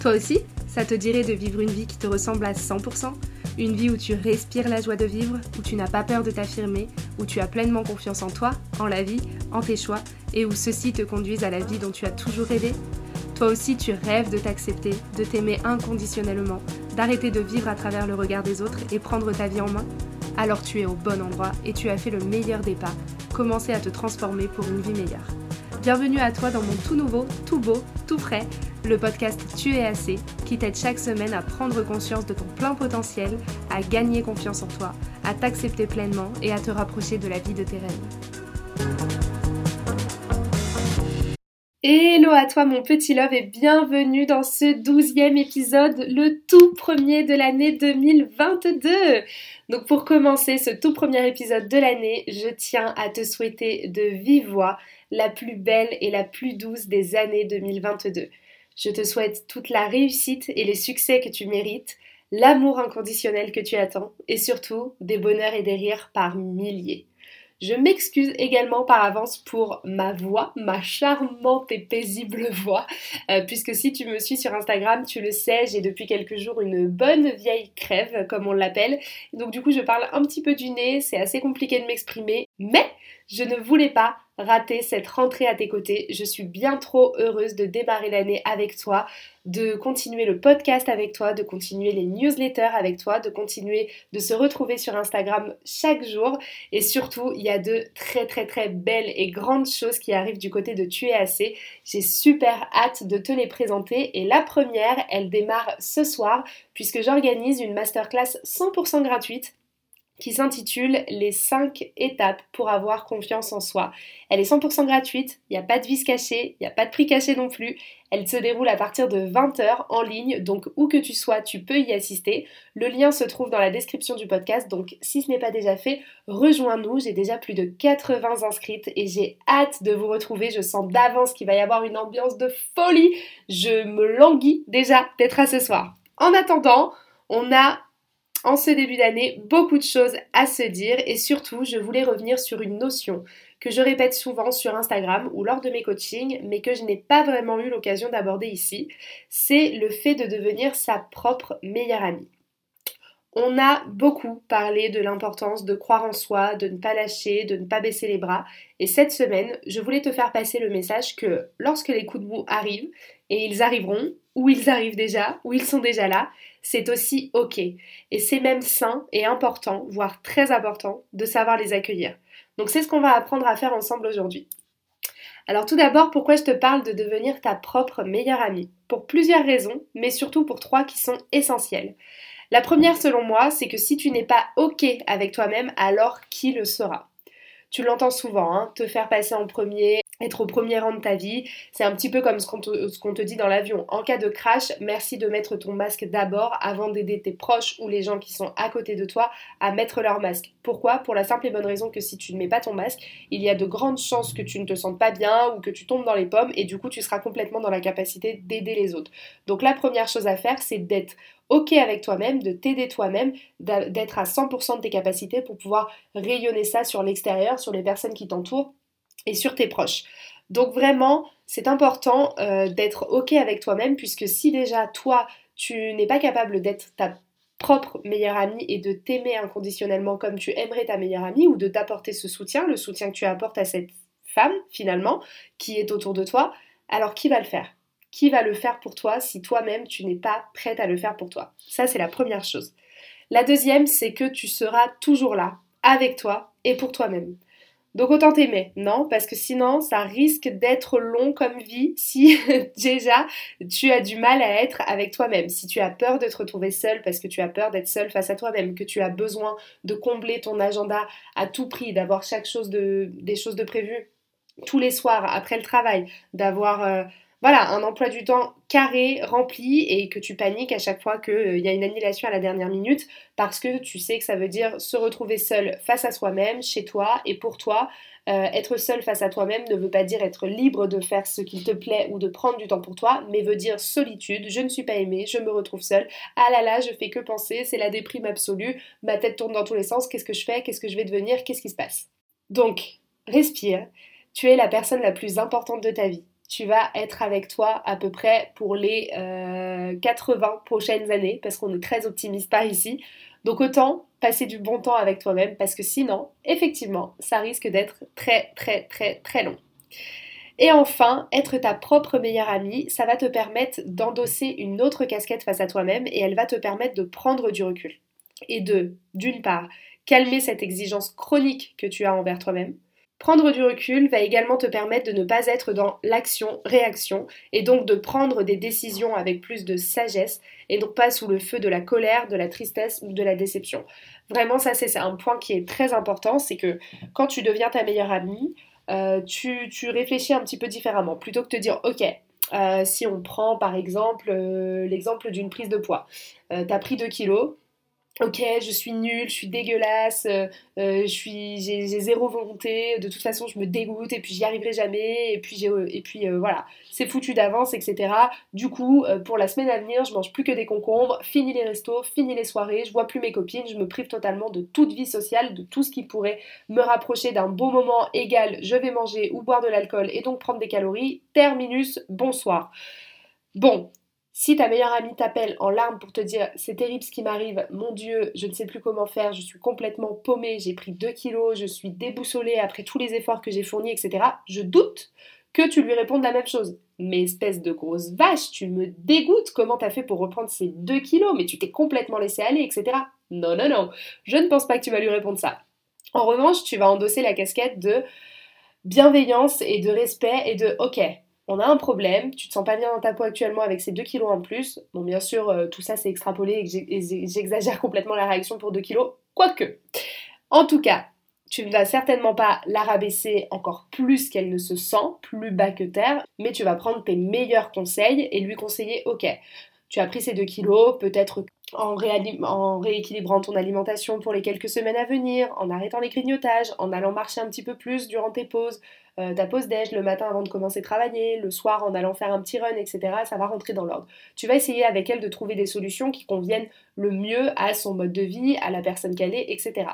Toi aussi, ça te dirait de vivre une vie qui te ressemble à 100% Une vie où tu respires la joie de vivre, où tu n'as pas peur de t'affirmer, où tu as pleinement confiance en toi, en la vie, en tes choix, et où ceux-ci te conduisent à la vie dont tu as toujours rêvé? Toi aussi, tu rêves de t'accepter, de t'aimer inconditionnellement, d'arrêter de vivre à travers le regard des autres et prendre ta vie en main? Alors tu es au bon endroit et tu as fait le meilleur des pas, commencer à te transformer pour une vie meilleure. Bienvenue à toi dans mon tout nouveau, tout beau, tout frais, le podcast Tu es assez, qui t'aide chaque semaine à prendre conscience de ton plein potentiel, à gagner confiance en toi, à t'accepter pleinement et à te rapprocher de la vie de tes rêves. Hello à toi mon petit love et bienvenue dans ce douzième épisode, le tout premier de l'année 2022. Donc pour commencer ce tout premier épisode de l'année, je tiens à te souhaiter de vive voix la plus belle et la plus douce des années 2022. Je te souhaite toute la réussite et les succès que tu mérites, l'amour inconditionnel que tu attends et surtout des bonheurs et des rires par milliers. Je m'excuse également par avance pour ma voix, ma charmante et paisible voix, euh, puisque si tu me suis sur Instagram, tu le sais, j'ai depuis quelques jours une bonne vieille crève, comme on l'appelle. Donc du coup, je parle un petit peu du nez, c'est assez compliqué de m'exprimer, mais je ne voulais pas rater cette rentrée à tes côtés. Je suis bien trop heureuse de démarrer l'année avec toi, de continuer le podcast avec toi, de continuer les newsletters avec toi, de continuer de se retrouver sur Instagram chaque jour. Et surtout, il y a de très très très belles et grandes choses qui arrivent du côté de Tu es assez. J'ai super hâte de te les présenter. Et la première, elle démarre ce soir puisque j'organise une masterclass 100% gratuite qui s'intitule Les 5 étapes pour avoir confiance en soi. Elle est 100% gratuite, il n'y a pas de vis cachée, il n'y a pas de prix caché non plus. Elle se déroule à partir de 20h en ligne, donc où que tu sois, tu peux y assister. Le lien se trouve dans la description du podcast, donc si ce n'est pas déjà fait, rejoins-nous. J'ai déjà plus de 80 inscrites et j'ai hâte de vous retrouver. Je sens d'avance qu'il va y avoir une ambiance de folie. Je me languis déjà d'être à ce soir. En attendant, on a en ce début d'année beaucoup de choses à se dire et surtout je voulais revenir sur une notion que je répète souvent sur Instagram ou lors de mes coachings mais que je n'ai pas vraiment eu l'occasion d'aborder ici, c'est le fait de devenir sa propre meilleure amie. On a beaucoup parlé de l'importance de croire en soi, de ne pas lâcher, de ne pas baisser les bras. Et cette semaine, je voulais te faire passer le message que lorsque les coups de mou arrivent, et ils arriveront, ou ils arrivent déjà, ou ils sont déjà là, c'est aussi ok. Et c'est même sain et important, voire très important, de savoir les accueillir. Donc c'est ce qu'on va apprendre à faire ensemble aujourd'hui. Alors tout d'abord, pourquoi je te parle de devenir ta propre meilleure amie? Pour plusieurs raisons, mais surtout pour trois qui sont essentielles. La première, selon moi, c'est que si tu n'es pas OK avec toi-même, alors qui le sera? Tu l'entends souvent, hein, te faire passer en premier, être au premier rang de ta vie. C'est un petit peu comme ce qu'on te, dit dans l'avion. En cas de crash, merci de mettre ton masque d'abord avant d'aider tes proches ou les gens qui sont à côté de toi à mettre leur masque. Pourquoi? Pour la simple et bonne raison que si tu ne mets pas ton masque, il y a de grandes chances que tu ne te sentes pas bien ou que tu tombes dans les pommes et du coup tu seras complètement dans la capacité d'aider les autres. Donc la première chose à faire, c'est d'être OK avec toi-même, de t'aider toi-même, d'être à 100% de tes capacités pour pouvoir rayonner ça sur l'extérieur, sur les personnes qui t'entourent et sur tes proches. Donc vraiment, c'est important euh, d'être OK avec toi-même puisque si déjà toi, tu n'es pas capable d'être ta propre meilleure amie et de t'aimer inconditionnellement comme tu aimerais ta meilleure amie ou de t'apporter ce soutien, le soutien que tu apportes à cette femme finalement qui est autour de toi, alors qui va le faire? Qui va le faire pour toi si toi-même tu n'es pas prête à le faire pour toi? Ça c'est la première chose. La deuxième, c'est que tu seras toujours là, avec toi et pour toi-même. Donc autant t'aimer, non Parce que sinon, ça risque d'être long comme vie si déjà tu as du mal à être avec toi-même. Si tu as peur de te retrouver seul parce que tu as peur d'être seul face à toi-même, que tu as besoin de combler ton agenda à tout prix, d'avoir chaque chose de, des choses de prévues tous les soirs après le travail, d'avoir euh, voilà, un emploi du temps carré, rempli et que tu paniques à chaque fois qu'il euh, y a une annulation à la dernière minute parce que tu sais que ça veut dire se retrouver seul face à soi-même, chez toi et pour toi. Euh, être seul face à toi-même ne veut pas dire être libre de faire ce qu'il te plaît ou de prendre du temps pour toi, mais veut dire solitude, je ne suis pas aimée, je me retrouve seule, ah là là, je fais que penser, c'est la déprime absolue, ma tête tourne dans tous les sens, qu'est-ce que je fais, qu'est-ce que je vais devenir, qu'est-ce qui se passe? Donc, respire, tu es la personne la plus importante de ta vie tu vas être avec toi à peu près pour les 80 euh, prochaines années, parce qu'on est très optimiste par ici. Donc autant passer du bon temps avec toi-même, parce que sinon, effectivement, ça risque d'être très très très très long. Et enfin, être ta propre meilleure amie, ça va te permettre d'endosser une autre casquette face à toi-même et elle va te permettre de prendre du recul. Et de, d'une part, calmer cette exigence chronique que tu as envers toi-même, Prendre du recul va également te permettre de ne pas être dans l'action-réaction et donc de prendre des décisions avec plus de sagesse et donc pas sous le feu de la colère, de la tristesse ou de la déception. Vraiment, ça c'est un point qui est très important, c'est que quand tu deviens ta meilleure amie, euh, tu, réfléchis un petit peu différemment. Plutôt que de te dire, ok, euh, si on prend par exemple euh, l'exemple d'une prise de poids, tu as pris 2 kilos, ok, je suis nulle, je suis dégueulasse, euh, euh, je suis, j'ai, zéro volonté, de toute façon je me dégoûte et puis j'y arriverai jamais et puis j'ai, euh, et puis voilà, c'est foutu d'avance, etc. Du coup, pour la semaine à venir, je mange plus que des concombres, fini les restos, fini les soirées, je vois plus mes copines, je me prive totalement de toute vie sociale, de tout ce qui pourrait me rapprocher d'un beau moment égal, je vais manger ou boire de l'alcool et donc prendre des calories. Terminus, bonsoir. Bon, si ta meilleure amie t'appelle en larmes pour te dire c'est terrible ce qui m'arrive, mon Dieu, je ne sais plus comment faire, je suis complètement paumée, j'ai pris 2 kilos, je suis déboussolée après tous les efforts que j'ai fournis, etc., je doute que tu lui répondes la même chose. Mais espèce de grosse vache, tu me dégoûtes, comment t'as fait pour reprendre ces 2 kilos, mais tu t'es complètement laissé aller, etc. Non, non, non, je ne pense pas que tu vas lui répondre ça. En revanche, tu vas endosser la casquette de bienveillance et de respect et de ok, on a un problème, tu te sens pas bien dans ta peau actuellement avec ces 2 kilos en plus. Bon, bien sûr, euh, tout ça c'est extrapolé et j'exagère complètement la réaction pour 2 kilos, quoique. En tout cas, tu ne vas certainement pas la rabaisser encore plus qu'elle ne se sent, plus bas que terre, mais tu vas prendre tes meilleurs conseils et lui conseiller, ok, tu as pris ces 2 kilos, peut-être en, rééquilibrant ton alimentation pour les quelques semaines à venir, en arrêtant les grignotages, en allant marcher un petit peu plus durant tes pauses, euh, ta pause déj le matin avant de commencer à travailler, le soir en allant faire un petit run, etc. Ça va rentrer dans l'ordre. Tu vas essayer avec elle de trouver des solutions qui conviennent le mieux à son mode de vie, à la personne qu'elle est, etc.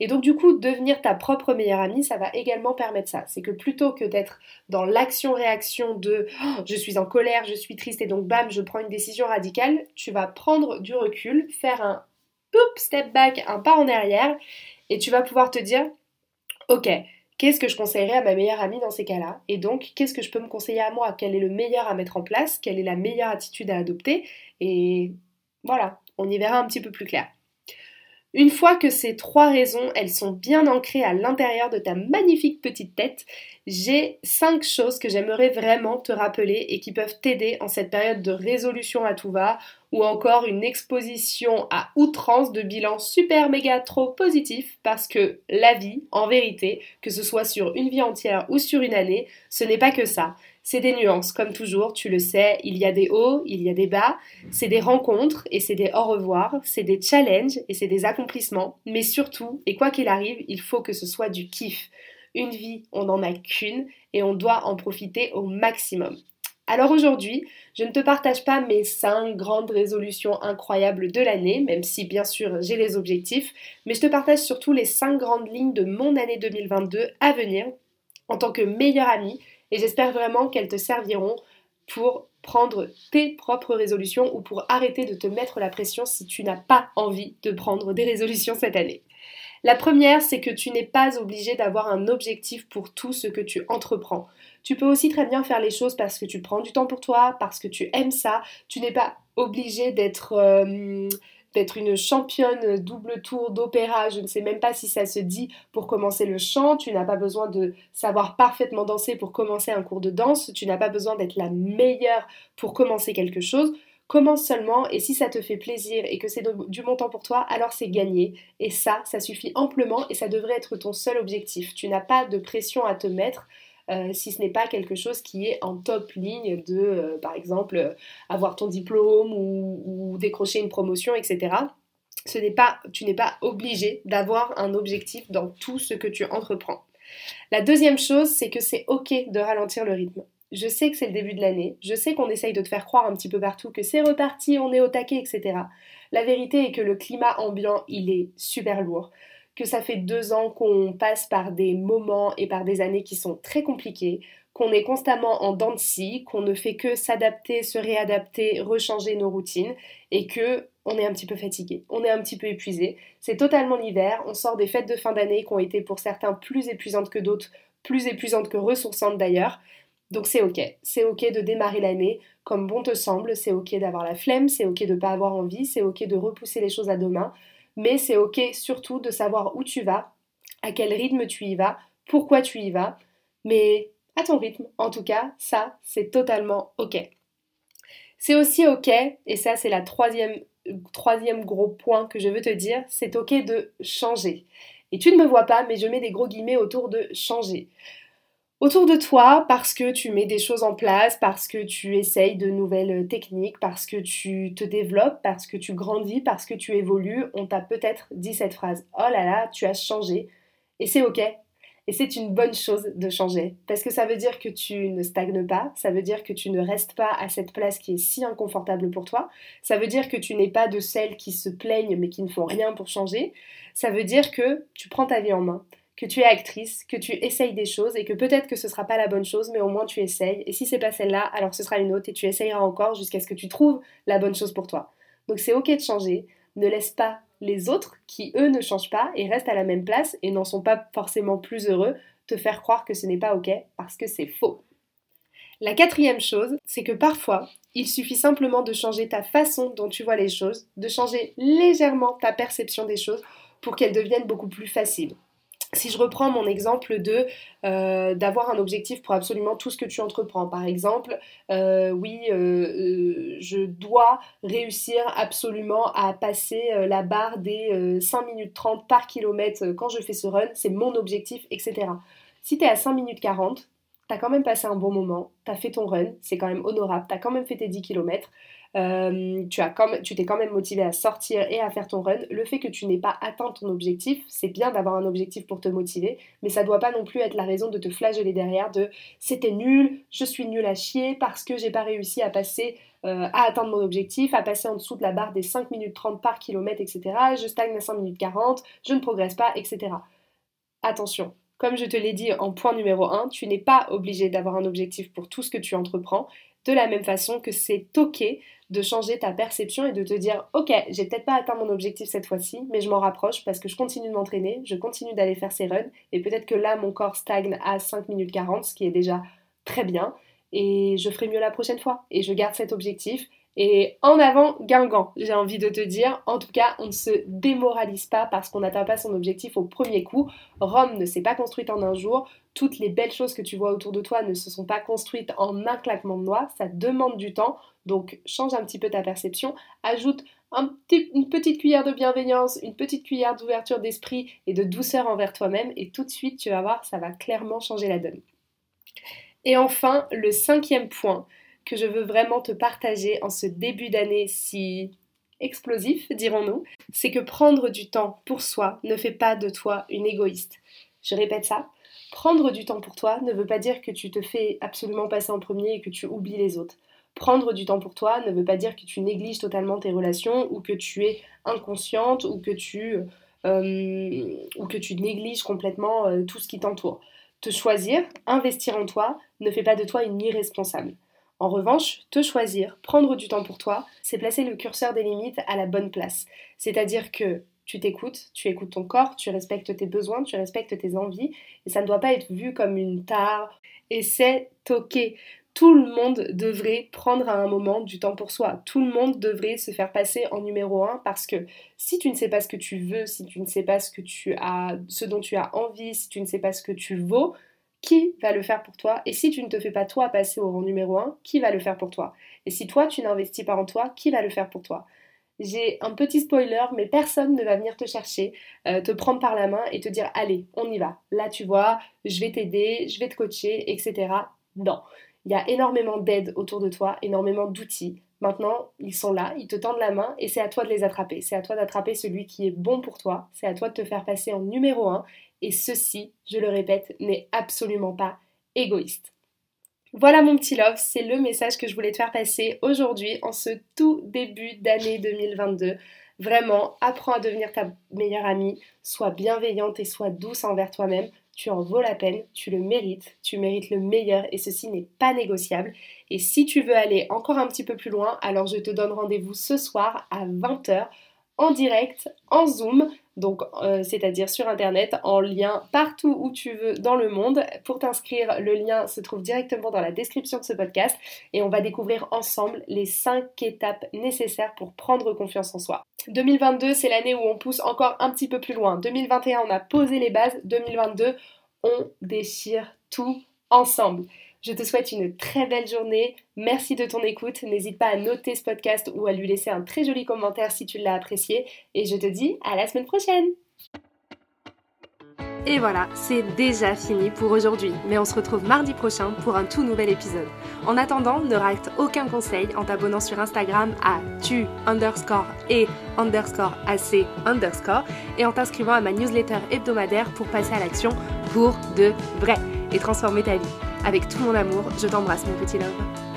Et donc du coup, devenir ta propre meilleure amie, ça va également permettre ça. C'est que plutôt que d'être dans l'action-réaction de oh, je suis en colère, je suis triste et donc bam, je prends une décision radicale, tu vas prendre du recul, faire un step back, un pas en arrière, et tu vas pouvoir te dire, ok, Qu'est-ce que je conseillerais à ma meilleure amie dans ces cas-là? Et donc, qu'est-ce que je peux me conseiller à moi? Quel est le meilleur à mettre en place? Quelle est la meilleure attitude à adopter? Et voilà, on y verra un petit peu plus clair. Une fois que ces trois raisons, elles sont bien ancrées à l'intérieur de ta magnifique petite tête, j'ai cinq choses que j'aimerais vraiment te rappeler et qui peuvent t'aider en cette période de résolution à tout va ou encore une exposition à outrance de bilan super méga trop positif parce que la vie, en vérité, que ce soit sur une vie entière ou sur une année, ce n'est pas que ça. C'est des nuances, comme toujours, tu le sais, il y a des hauts, il y a des bas, c'est des rencontres et c'est des au revoir, c'est des challenges et c'est des accomplissements, mais surtout, et quoi qu'il arrive, il faut que ce soit du kiff. Une vie, on n'en a qu'une et on doit en profiter au maximum. Alors aujourd'hui, je ne te partage pas mes 5 grandes résolutions incroyables de l'année, même si bien sûr j'ai les objectifs, mais je te partage surtout les 5 grandes lignes de mon année 2022 à venir en tant que meilleure amie et j'espère vraiment qu'elles te serviront pour prendre tes propres résolutions ou pour arrêter de te mettre la pression si tu n'as pas envie de prendre des résolutions cette année. La première, c'est que tu n'es pas obligé d'avoir un objectif pour tout ce que tu entreprends. Tu peux aussi très bien faire les choses parce que tu prends du temps pour toi, parce que tu aimes ça. Tu n'es pas obligé d'être euh, d'être une championne double tour d'opéra, je ne sais même pas si ça se dit pour commencer le chant, tu n'as pas besoin de savoir parfaitement danser pour commencer un cours de danse, tu n'as pas besoin d'être la meilleure pour commencer quelque chose. Commence seulement et si ça te fait plaisir et que c'est du montant pour toi, alors c'est gagné. Et ça, ça suffit amplement et ça devrait être ton seul objectif. Tu n'as pas de pression à te mettre. Euh, si ce n'est pas quelque chose qui est en top ligne de, euh, par exemple, euh, avoir ton diplôme ou, décrocher une promotion, etc. Tu n'es pas obligé d'avoir un objectif dans tout ce que tu entreprends. La deuxième chose, c'est que c'est ok de ralentir le rythme. Je sais que c'est le début de l'année, je sais qu'on essaye de te faire croire un petit peu partout que c'est reparti, on est au taquet, etc. La vérité est que le climat ambiant, il est super lourd que ça fait deux ans qu'on passe par des moments et par des années qui sont très compliqués, qu'on est constamment en dents de scie, qu'on ne fait que s'adapter, se réadapter, rechanger nos routines et que on est un petit peu fatigué, on est un petit peu épuisé. C'est totalement l'hiver, on sort des fêtes de fin d'année qui ont été pour certains plus épuisantes que d'autres, plus épuisantes que ressourçantes d'ailleurs. Donc c'est ok, c'est ok de démarrer l'année comme bon te semble, c'est ok d'avoir la flemme, c'est ok de ne pas avoir envie, c'est ok de repousser les choses à demain, mais c'est ok surtout de savoir où tu vas, à quel rythme tu y vas, pourquoi tu y vas, mais à ton rythme. En tout cas, ça, c'est totalement ok. C'est aussi ok, et ça c'est la troisième, gros point que je veux te dire, c'est ok de changer. Et tu ne me vois pas, mais je mets des gros guillemets autour de changer autour de toi parce que tu mets des choses en place, parce que tu essayes de nouvelles techniques, parce que tu te développes, parce que tu grandis, parce que tu évolues. On t'a peut-être dit cette phrase Oh là là, tu as changé. Et c'est ok. Et c'est une bonne chose de changer. Parce que ça veut dire que tu ne stagnes pas, ça veut dire que tu ne restes pas à cette place qui est si inconfortable pour toi, ça veut dire que tu n'es pas de celles qui se plaignent mais qui ne font rien pour changer, ça veut dire que tu prends ta vie en main que tu es actrice, que tu essayes des choses et que peut-être que ce sera pas la bonne chose, mais au moins tu essayes. Et si c'est pas celle-là, alors ce sera une autre et tu essayeras encore jusqu'à ce que tu trouves la bonne chose pour toi. Donc c'est ok de changer. Ne laisse pas les autres qui eux ne changent pas et restent à la même place et n'en sont pas forcément plus heureux te faire croire que ce n'est pas ok parce que c'est faux. La quatrième chose, c'est que parfois, il suffit simplement de changer ta façon dont tu vois les choses, de changer légèrement ta perception des choses pour qu'elles deviennent beaucoup plus faciles si je reprends mon exemple de euh, d'avoir un objectif pour absolument tout ce que tu entreprends, par exemple, euh, oui, euh, je dois réussir absolument à passer la barre des 5 minutes 30 par kilomètre quand je fais ce run, c'est mon objectif, etc. Si tu es à 5 minutes 40, tu as quand même passé un bon moment, tu as fait ton run, c'est quand même honorable, tu as quand même fait tes 10 km, euh, tu as tu t'es quand même motivé à sortir et à faire ton run. Le fait que tu n'aies pas atteint ton objectif, c'est bien d'avoir un objectif pour te motiver, mais ça doit pas non plus être la raison de te flageller derrière de c'était nul, je suis nul à chier parce que j'ai pas réussi à passer euh, à atteindre mon objectif, à passer en dessous de la barre des 5 minutes 30 par kilomètre, etc. Je stagne à 5 minutes 40, je ne progresse pas, etc. Attention, comme je te l'ai dit en point numéro 1, tu n'es pas obligé d'avoir un objectif pour tout ce que tu entreprends de la même façon que c'est ok de changer ta perception et de te dire ok j'ai peut-être pas atteint mon objectif cette fois-ci mais je m'en rapproche parce que je continue de m'entraîner, je continue d'aller faire ces runs et peut-être que là mon corps stagne à 5 minutes 40 ce qui est déjà très bien et je ferai mieux la prochaine fois et je garde cet objectif et en avant, Guingamp, j'ai envie de te dire. En tout cas, on ne se démoralise pas parce qu'on n'atteint pas son objectif au premier coup. Rome ne s'est pas construite en un jour. Toutes les belles choses que tu vois autour de toi ne se sont pas construites en un claquement de doigts. Ça demande du temps. Donc, change un petit peu ta perception. Ajoute une petite cuillère de bienveillance, une petite cuillère d'ouverture d'esprit et de douceur envers toi-même. Et tout de suite, tu vas voir, ça va clairement changer la donne. Et enfin, le cinquième point que je veux vraiment te partager en ce début d'année si explosif, dirons-nous, c'est que prendre du temps pour soi ne fait pas de toi une égoïste. Je répète ça, prendre du temps pour toi ne veut pas dire que tu te fais absolument passer en premier et que tu oublies les autres. Prendre du temps pour toi ne veut pas dire que tu négliges totalement tes relations ou que tu es inconsciente ou que tu, euh, ou que tu négliges complètement euh, tout ce qui t'entoure. Te choisir, investir en toi, ne fait pas de toi une irresponsable. En revanche, te choisir, prendre du temps pour toi, c'est placer le curseur des limites à la bonne place. C'est-à-dire que tu t'écoutes, tu écoutes ton corps, tu respectes tes besoins, tu respectes tes envies, et ça ne doit pas être vu comme une tare. Et c'est ok. Tout le monde devrait prendre à un moment du temps pour soi. Tout le monde devrait se faire passer en numéro un parce que si tu ne sais pas ce que tu veux, si tu ne sais pas ce que tu as, ce dont tu as envie, si tu ne sais pas ce que tu vaux, qui va le faire pour toi? Et si tu ne te fais pas toi passer au rang numéro 1, qui va le faire pour toi? Et si toi tu n'investis pas en toi, qui va le faire pour toi? J'ai un petit spoiler, mais personne ne va venir te chercher, euh, te prendre par la main et te dire allez, on y va. Là, tu vois, je vais t'aider, je vais te coacher, etc. Non. Il y a énormément d'aide autour de toi, énormément d'outils. Maintenant, ils sont là, ils te tendent la main et c'est à toi de les attraper. C'est à toi d'attraper celui qui est bon pour toi. C'est à toi de te faire passer en numéro 1 et ceci, je le répète, n'est absolument pas égoïste. Voilà mon petit love, c'est le message que je voulais te faire passer aujourd'hui en ce tout début d'année 2022. Vraiment, apprends à devenir ta meilleure amie, sois bienveillante et sois douce envers toi-même. Tu en vaux la peine, tu le mérites, tu mérites le meilleur et ceci n'est pas négociable. Et si tu veux aller encore un petit peu plus loin, alors je te donne rendez-vous ce soir à 20h en direct, en Zoom, donc euh, c'est-à-dire sur Internet, en lien partout où tu veux dans le monde. Pour t'inscrire, le lien se trouve directement dans la description de ce podcast et on va découvrir ensemble les 5 étapes nécessaires pour prendre confiance en soi. 2022, c'est l'année où on pousse encore un petit peu plus loin. 2021, on a posé les bases. 2022, on déchire tout ensemble. Je te souhaite une très belle journée. Merci de ton écoute. N'hésite pas à noter ce podcast ou à lui laisser un très joli commentaire si tu l'as apprécié. Et je te dis à la semaine prochaine. Et voilà, c'est déjà fini pour aujourd'hui, mais on se retrouve mardi prochain pour un tout nouvel épisode. En attendant, ne rate aucun conseil en t'abonnant sur Instagram à tu underscore et underscore ac underscore et en t'inscrivant à ma newsletter hebdomadaire pour passer à l'action pour de vrai et transformer ta vie. Avec tout mon amour, je t'embrasse mon petit love.